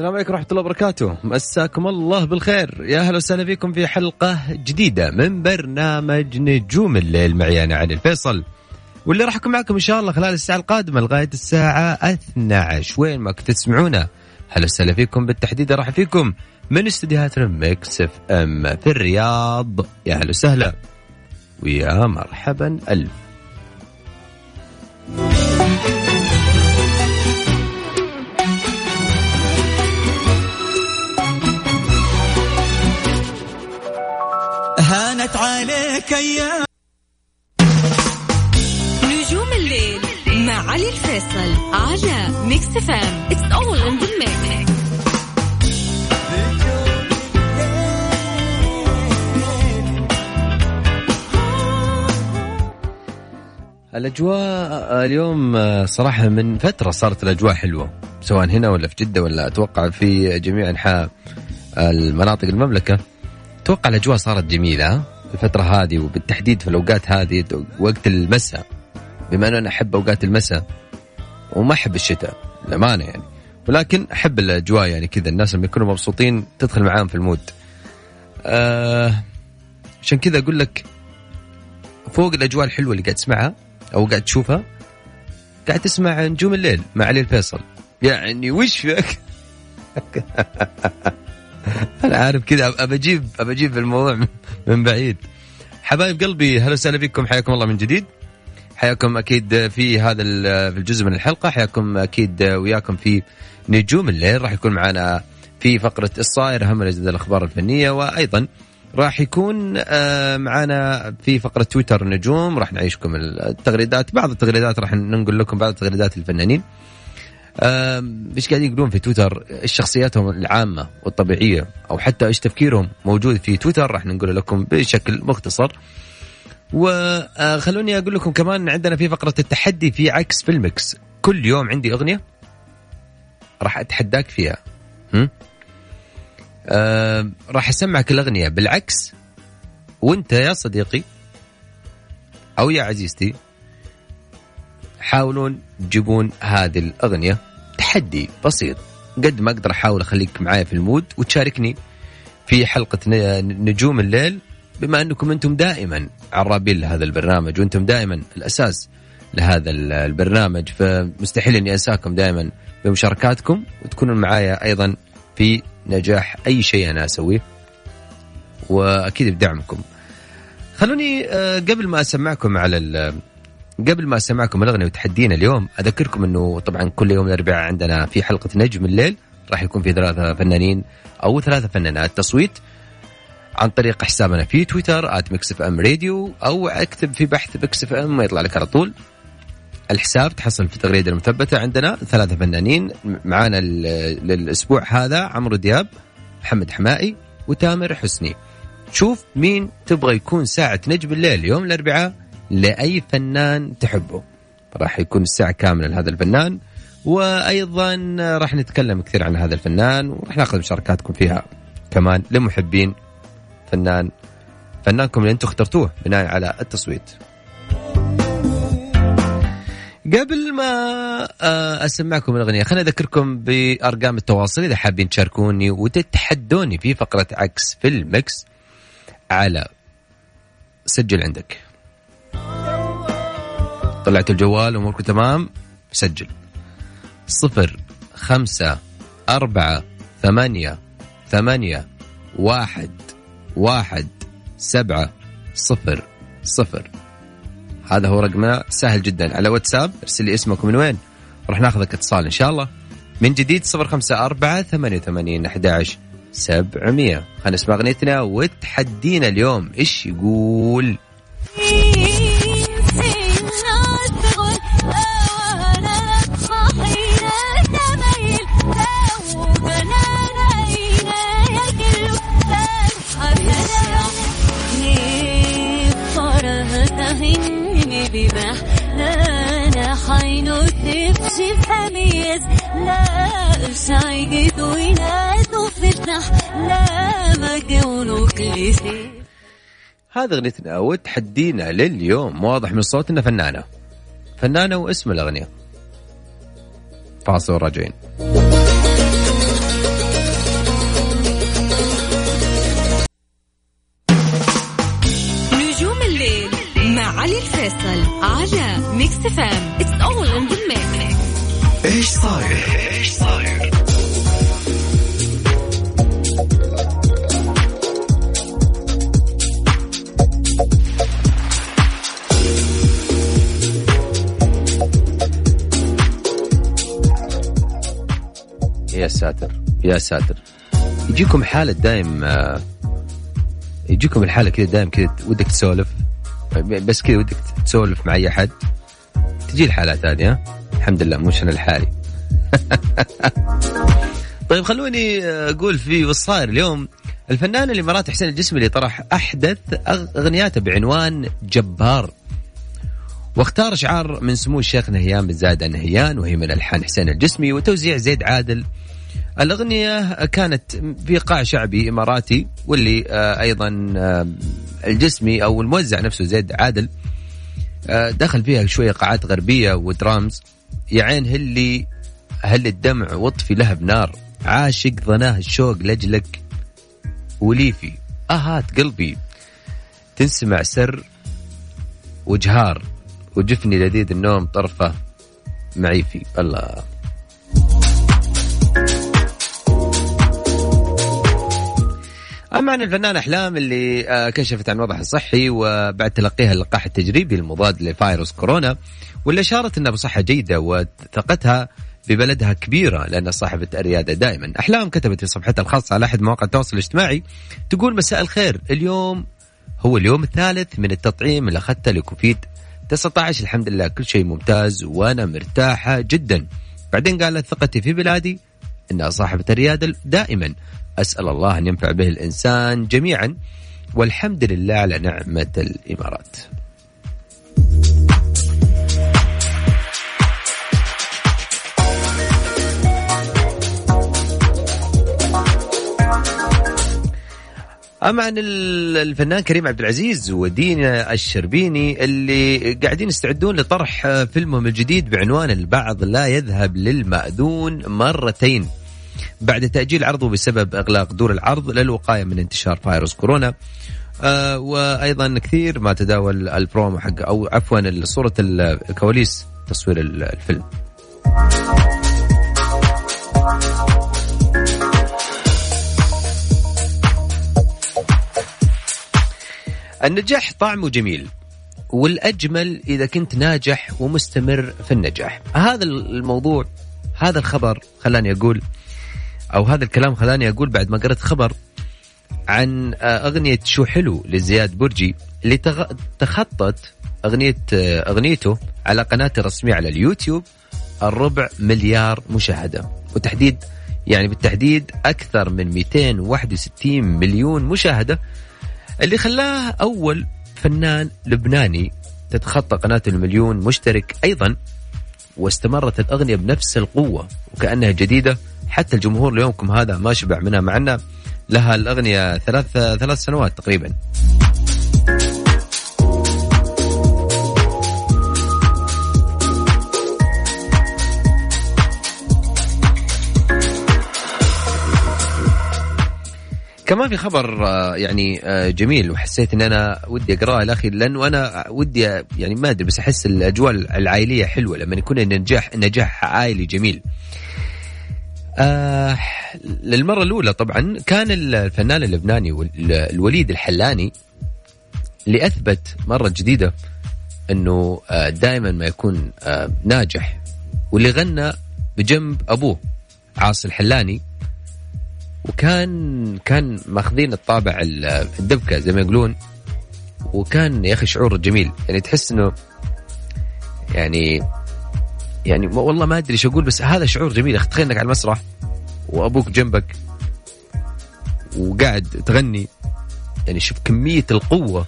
السلام عليكم ورحمة الله وبركاته. مساكم الله بالخير. يا أهلا وسهلا فيكم في حلقة جديدة من برنامج نجوم الليل معي أنا علي الفيصل. واللي راح أكون معكم إن شاء الله خلال الساعة القادمة لغاية الساعة 12 وين ما كنتوا تسمعونا. هلا وسهلا فيكم. بالتحديد راح فيكم من استديوهات ميكس FM في الرياض. يا أهلا وسهلا. ويا مرحبا ألف. الأجواء اليوم صراحة من فترة صارت الأجواء حلوة سواء هنا ولا في جدة ولا أتوقع في جميع أنحاء المناطق المملكة. أتوقع الأجواء صارت جميلة الفترة هذه وبالتحديد في الأوقات هذه وقت المساء. بما انه أنا احب أوقات المساء وما أحب الشتاء للأمانة يعني. ولكن أحب الأجواء يعني كذا الناس لما يكونوا مبسوطين تدخل معاهم في المود. آه عشان كذا أقول لك فوق الأجواء الحلوة اللي قاعد تسمعها أو قاعد تشوفها قاعد تسمع نجوم الليل مع علي الفيصل. يعني وش فيك؟ أنا عارف كذا أبى أجيب الموضوع من بعيد. حبايب قلبي هلا وسهلا بكم حياكم الله من جديد. حياكم أكيد في هذا في الجزء من الحلقة حياكم أكيد وياكم في نجوم الليل. راح يكون معنا في فقرة الصاير أهم الأخبار الفنية وأيضا راح يكون معنا في فقرة تويتر النجوم راح نعيشكم التغريدات. بعض التغريدات راح ننقل لكم بعض تغريدات الفنانين. إيش قاعدين يقولون في تويتر؟ إيش شخصياتهم العامة والطبيعية أو حتى إيش تفكيرهم موجود في تويتر راح نقول لكم بشكل مختصر. وخلوني أقول لكم كمان عندنا في فقرة التحدي في عكس في المكس كل يوم عندي أغنية راح أتحداك فيها. هم؟ آه راح أسمعك الأغنية. بالعكس وأنت يا صديقي أو يا عزيزتي حاولون تجيبون هذه الأغنية. تحدي بسيط. قد ما أقدر أحاول أخليك معايا في المود وتشاركني في حلقة نجوم الليل بما أنكم أنتم دائما عرابين لهذا البرنامج وأنتم دائما الأساس لهذا البرنامج فمستحيل أني أنساكم دائما بمشاركاتكم وتكونون معايا أيضا في نجاح أي شيء أنا أسويه. وأكيد بدعمكم. خلوني قبل ما أسمعكم على قبل ما أسمعكم الأغنية وتحدينا اليوم أذكركم إنه طبعا كل يوم الاربعاء عندنا في حلقة نجم الليل. راح يكون في ثلاثة فنانين أو ثلاثة فنانات. تصويت عن طريق حسابنا في تويتر at FM راديو أو أكتب في بحث مكس FM يطلع لك على طول. الحساب تحصل في التغريدة المثبتة عندنا ثلاثة فنانين معانا للأسبوع هذا عمرو دياب محمد حمائي وتامر حسني. شوف مين تبغى يكون ساعة نجم الليل يوم الأربعاء لأي فنان تحبه. راح يكون الساعة كاملة لهذا الفنان وأيضا راح نتكلم كثير عن هذا الفنان وراح ناخذ مشاركاتكم فيها كمان لمحبين فنان فنانكم اللي أنتم اخترتوه بناء على التصويت. قبل ما آه، أسمعكم الأغنية خليني أذكركم بأرقام التواصل إذا حابين تشاركوني وتتحدوني في فقرة عكس في المكس على سجل عندك. طلعت الجوال أموركم تمام؟ سجل. صفر خمسة أربعة ثمانية ثمانية واحد واحد سبعة صفر صفر. هذا هو رقمنا سهل جدا. على واتساب ارسل لي اسمك من وين. راح ناخذك اتصال إن شاء الله. من جديد صفر خمسة أربعة ثمانية وثمانين أحد سبعمية. خلينا نسمع أغنيتنا وتحدينا اليوم. إيش يقول؟ حين تكشف حميز لا فتح لا هذا اغنيتنا وتحدينا لليوم واضح من الصوت انها فنانة. فنانة واسم الأغنية. فاصل راجعين ساتر. يا ساتر. يجيكم حالة دايم آه، يجيكم الحالة كذا دايم كذا ودك تسولف. بس كذا ودك تسولف مع أي أحد. تجي الحالات هذه ها؟ الحمد لله مش أنا الحالي. طيب خلوني أقول في وش صاير اليوم. الفنان الإماراتي حسين الجسمي اللي طرح أحدث أغ- أغنياته بعنوان جبار. واختار شعار من سمو الشيخ نهيان بن زايد النهيان وهي من ألحان حسين الجسمي وتوزيع زيد عادل. الأغنية كانت في قاع شعبي إماراتي واللي آه، أيضا آه، الجسمي أو الموزع نفسه زيد عادل آه، دخل فيها شوية قاعات غربية ودرامز. يا عين هلي هل الدمع واطفي لهب نار عاشق ظناه الشوق لجلك وليفي أهات قلبي. تنسمع سر وجهار وجفني لذيذ النوم طرفه معيفي. الله. أما عن الفنان أحلام اللي آه، كشفت عن وضعها الصحي وبعد تلقيها اللقاح التجريبي المضاد لفيروس كورونا واللي أشارت أنها بصحة جيدة وثقتها ببلدها كبيرة لأن صاحبة الريادة دائما. أحلام كتبت في صفحتها الخاصة على أحد مواقع التواصل الاجتماعي تقول مساء الخير اليوم هو اليوم الثالث من التطعيم اللي أخذته لكوفيد 19 الحمد لله كل شيء ممتاز وأنا مرتاحة جدا. بعدين قالت ثقتي في بلادي انها صاحبة الريادة دائما أسأل الله أن ينفع به الإنسان جميعا والحمد لله على نعمة الإمارات. أما عن ال- الفنان كريم عبد العزيز ودينا الشربيني اللي قاعدين يستعدون لطرح فيلمهم الجديد بعنوان البعض لا يذهب للمأذون مرتين بعد تأجيل عرضه بسبب إغلاق دور العرض للوقاية من انتشار فيروس كورونا. آه وأيضا كثير ما تداول البرومو حق أو عفوا صورة الكواليس تصوير ال- الفيلم. النجاح طعمه جميل والأجمل إذا كنت ناجح ومستمر في النجاح. هذا الموضوع هذا الخبر خلاني أقول أو هذا الكلام خلاني أقول بعد ما قرأت خبر عن آه، أغنية شو حلو لزياد برجي اللي تخطت أغنية آه، أغنيته على قناته الرسمية على اليوتيوب الربع مليار مشاهدة. وتحديد يعني بالتحديد أكثر من 261 مليون مشاهدة اللي خلاه أول فنان لبناني تتخطى قناة المليون مشترك أيضا واستمرت الأغنية بنفس القوة وكأنها جديدة. حتى الجمهور ليومكم هذا ما شبع منها مع إنه لها الأغنية ثلاث ثلاث سنوات تقريبا. كمان في خبر آه، يعني آه، جميل وحسيت إن أنا ودي اقراه لأخي لأنه أنا ودي يعني ما أدري بس أحس الأجواء العائلية حلوة لما يكون النجاح نجاح عائلي جميل. آه للمرة الأولى طبعا كان الفنان اللبناني الوليد الحلاني اللي أثبت مرة جديدة إنه آه، دائما ما يكون آه، ناجح واللي غنى بجنب أبوه عاصي الحلاني. وكان كان ماخذين الطابع ال- الدبكة زي ما يقولون. وكان يا أخي شعور جميل. يعني تحس إنه يعني يعني والله ما أدري إيش أقول بس هذا شعور جميل. تخيل إنك على المسرح وأبوك جنبك وقاعد تغني. يعني شوف كمية القوة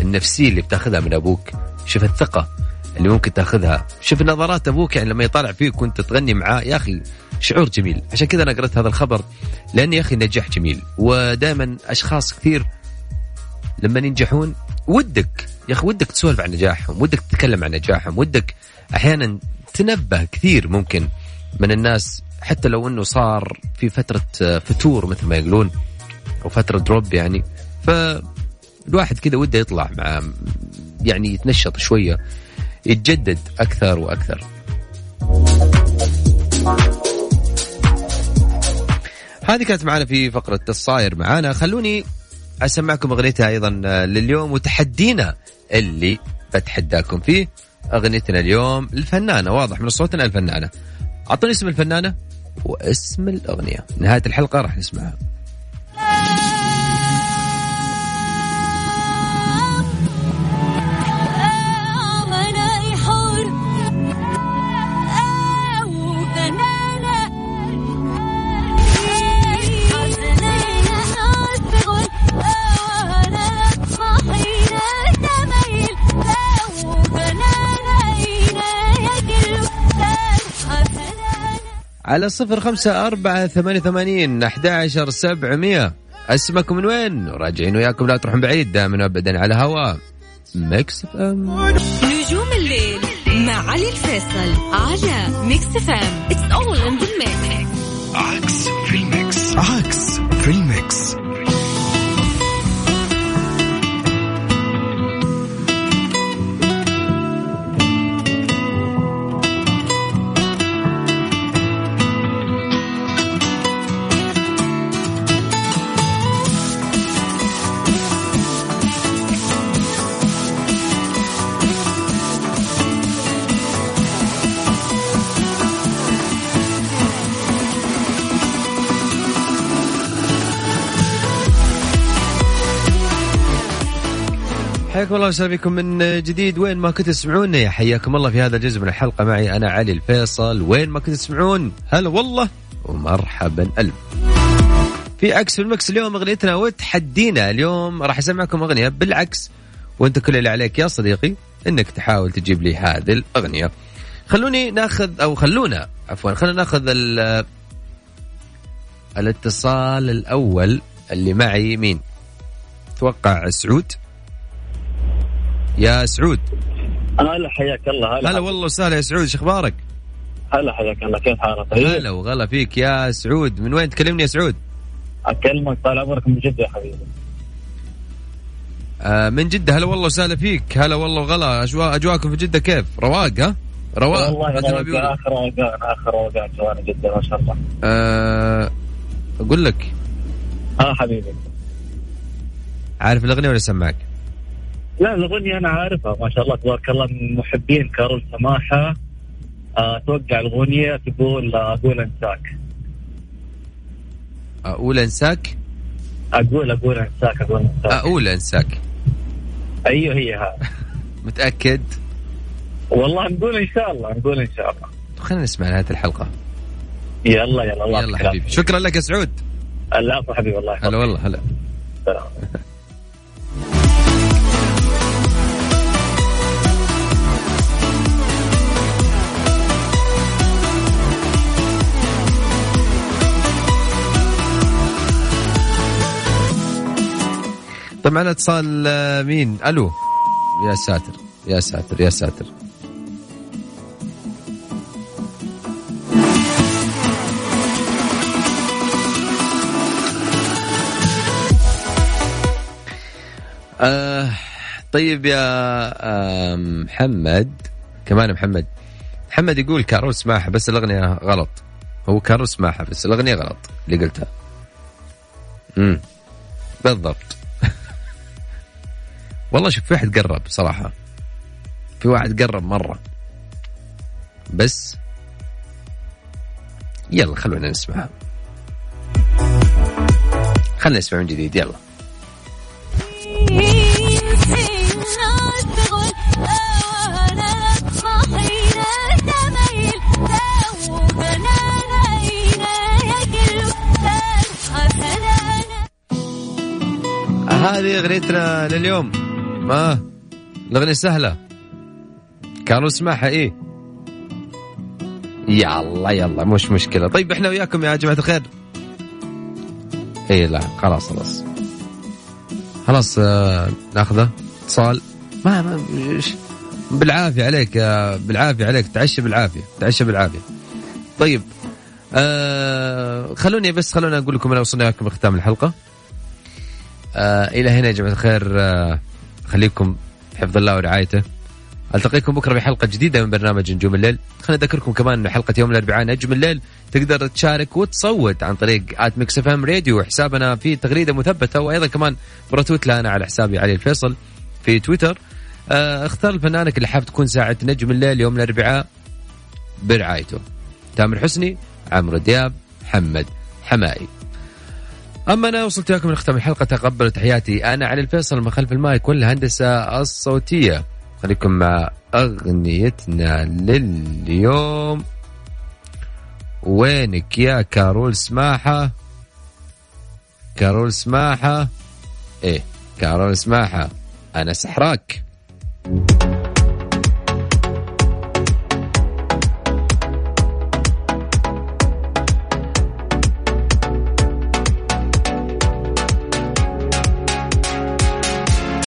النفسية اللي بتاخذها من أبوك. شوف الثقة اللي ممكن تاخذها. شوف نظرات أبوك يعني لما يطالع فيك وأنت تغني معاه يا أخي شعور جميل. عشان كذا أنا قرأت هذا الخبر لأن يا أخي النجاح جميل. ودائما أشخاص كثير لما ينجحون ودك يا أخي ودك تسولف عن نجاحهم ودك تتكلم عن نجاحهم ودك أحيانا تنبه كثير ممكن من الناس حتى لو إنه صار في فترة آه، فتور مثل ما يقولون أو فترة دروب يعني. فالواحد كذا وده يطلع مع يعني يتنشط شوية يتجدد أكثر وأكثر. هذه كانت معنا في فقرة الصاير معانا. خلوني أسمعكم أغنيتها أيضا آه، لليوم وتحدينا اللي بتحداكم فيه. أغنيتنا اليوم الفنانة واضح من الصوت أنها الفنانة. أعطوني اسم الفنانة واسم الأغنية. نهاية الحلقة راح نسمعها. على صفر خمسة أربعة ثمانية ثمانين أحد عشر سبعمية. اسمكم من وين؟ راجعين وياكم لا تروحون بعيد دائما أبدا على هواء ميكس إم. نجوم الليل مع علي الفيصل على ميكس FM it's all in the mix حياكم الله وسهلا بكم من جديد. وين ما كنتوا تسمعونا يا حياكم الله في هذا الجزء من الحلقة. معي أنا علي الفيصل. وين ما كنتوا تسمعون هلا والله ومرحبا. ألف. في عكس المكس اليوم أغنيتنا وتحدينا. اليوم راح أسمعكم أغنية بالعكس. وأنت كل اللي عليك يا صديقي إنك تحاول تجيب لي هذه الأغنية. خلوني ناخذ أو خلونا عفوا خلونا ناخذ ال- الاتصال الأول اللي معي. مين؟ أتوقع سعود. يا سعود. هلا حياك الله. هلا هلا والله وسهلا يا سعود شو أخبارك؟ هلا حياك الله. كيف حالك؟ طيب؟ هلا وغلا فيك يا سعود. من وين تكلمني يا سعود؟ أكلمك. طال عمرك من جدة يا حبيبي. آه من جدة. هلا والله وسهلا فيك. هلا والله وغلا. أجواء أجواءكم في جدة كيف؟ رواق ها؟ رواق. والله روقان، روقان آخر روقان جوانا جدة ما شاء الله. آه أقول لك. ها حبيبي. عارف الأغنية ولا سماك؟ لا الأغنية أنا عارفها. ما شاء الله تبارك الله من محبين كارول سماحة. آه، توقع الأغنية تقول آه، أقول أنساك. أقول أنساك؟ أقول أقول أنساك أقول أنساك. أقول أنساك. أيوه هي ها متأكد؟ والله نقول إن شاء الله نقول إن شاء الله. طب خلينا نسمع نهاية الحلقة. يلا يلا الله يلا حبيبي. شكرا لك يا سعود. العفو حبيبي الله هلا والله هلا. طيب معنا اتصال آه، مين؟ ألو. يا ساتر يا ساتر يا ساتر. آه طيب يا آه محمد. كمان محمد. محمد يقول كارول سماحة بس الأغنية غلط. هو كارول سماحة بس الأغنية غلط اللي قلتها. امم بالضبط. والله شوف في واحد قرب صراحة. في واحد قرب مرة. بس يلا خلونا نسمعها خلنا نسمع من جديد يلا. هذه أغنيتنا لليوم. ما الاغنيه سهلة. كانوا اسمعها إيه. يلا يلا مش مشكلة. طيب إحنا وياكم يا جماعة الخير. إيه لا خلاص خلاص. خلاص آه ناخذه. اتصال. ما ما بالعافية عليك يا بالعافية عليك. تعشى بالعافية تعشى بالعافية. طيب آه خلوني بس خلونا أقول لكم أنا وصلنا وياكم لختام الحلقة. آه إلى هنا يا جماعة الخير. آه خليكم في حفظ الله ورعايته. ألتقيكم بكرة بحلقة جديدة من برنامج نجوم الليل. خلينا أذكركم كمان ان حلقة يوم الأربعاء نجم الليل. تقدر تشارك وتصوت عن طريق at ميكس FM راديو حسابنا في تغريدة مثبتة وأيضا كمان ب retweet لنا على حسابي علي الفيصل في تويتر. آه اختار لفنانك اللي حاب تكون ساعة نجم الليل يوم الأربعاء برعايته. تامر حسني عمرو دياب محمد حمائي أما أنا وصلت لكم لختام الحلقة. تقبلوا تحياتي. أنا علي الفيصل من خلف المايك والهندسة الصوتية. خليكم مع أغنيتنا لليوم. وينك يا كارول سماحة؟ كارول سماحة؟ إيه كارول سماحة. أنا سحراك.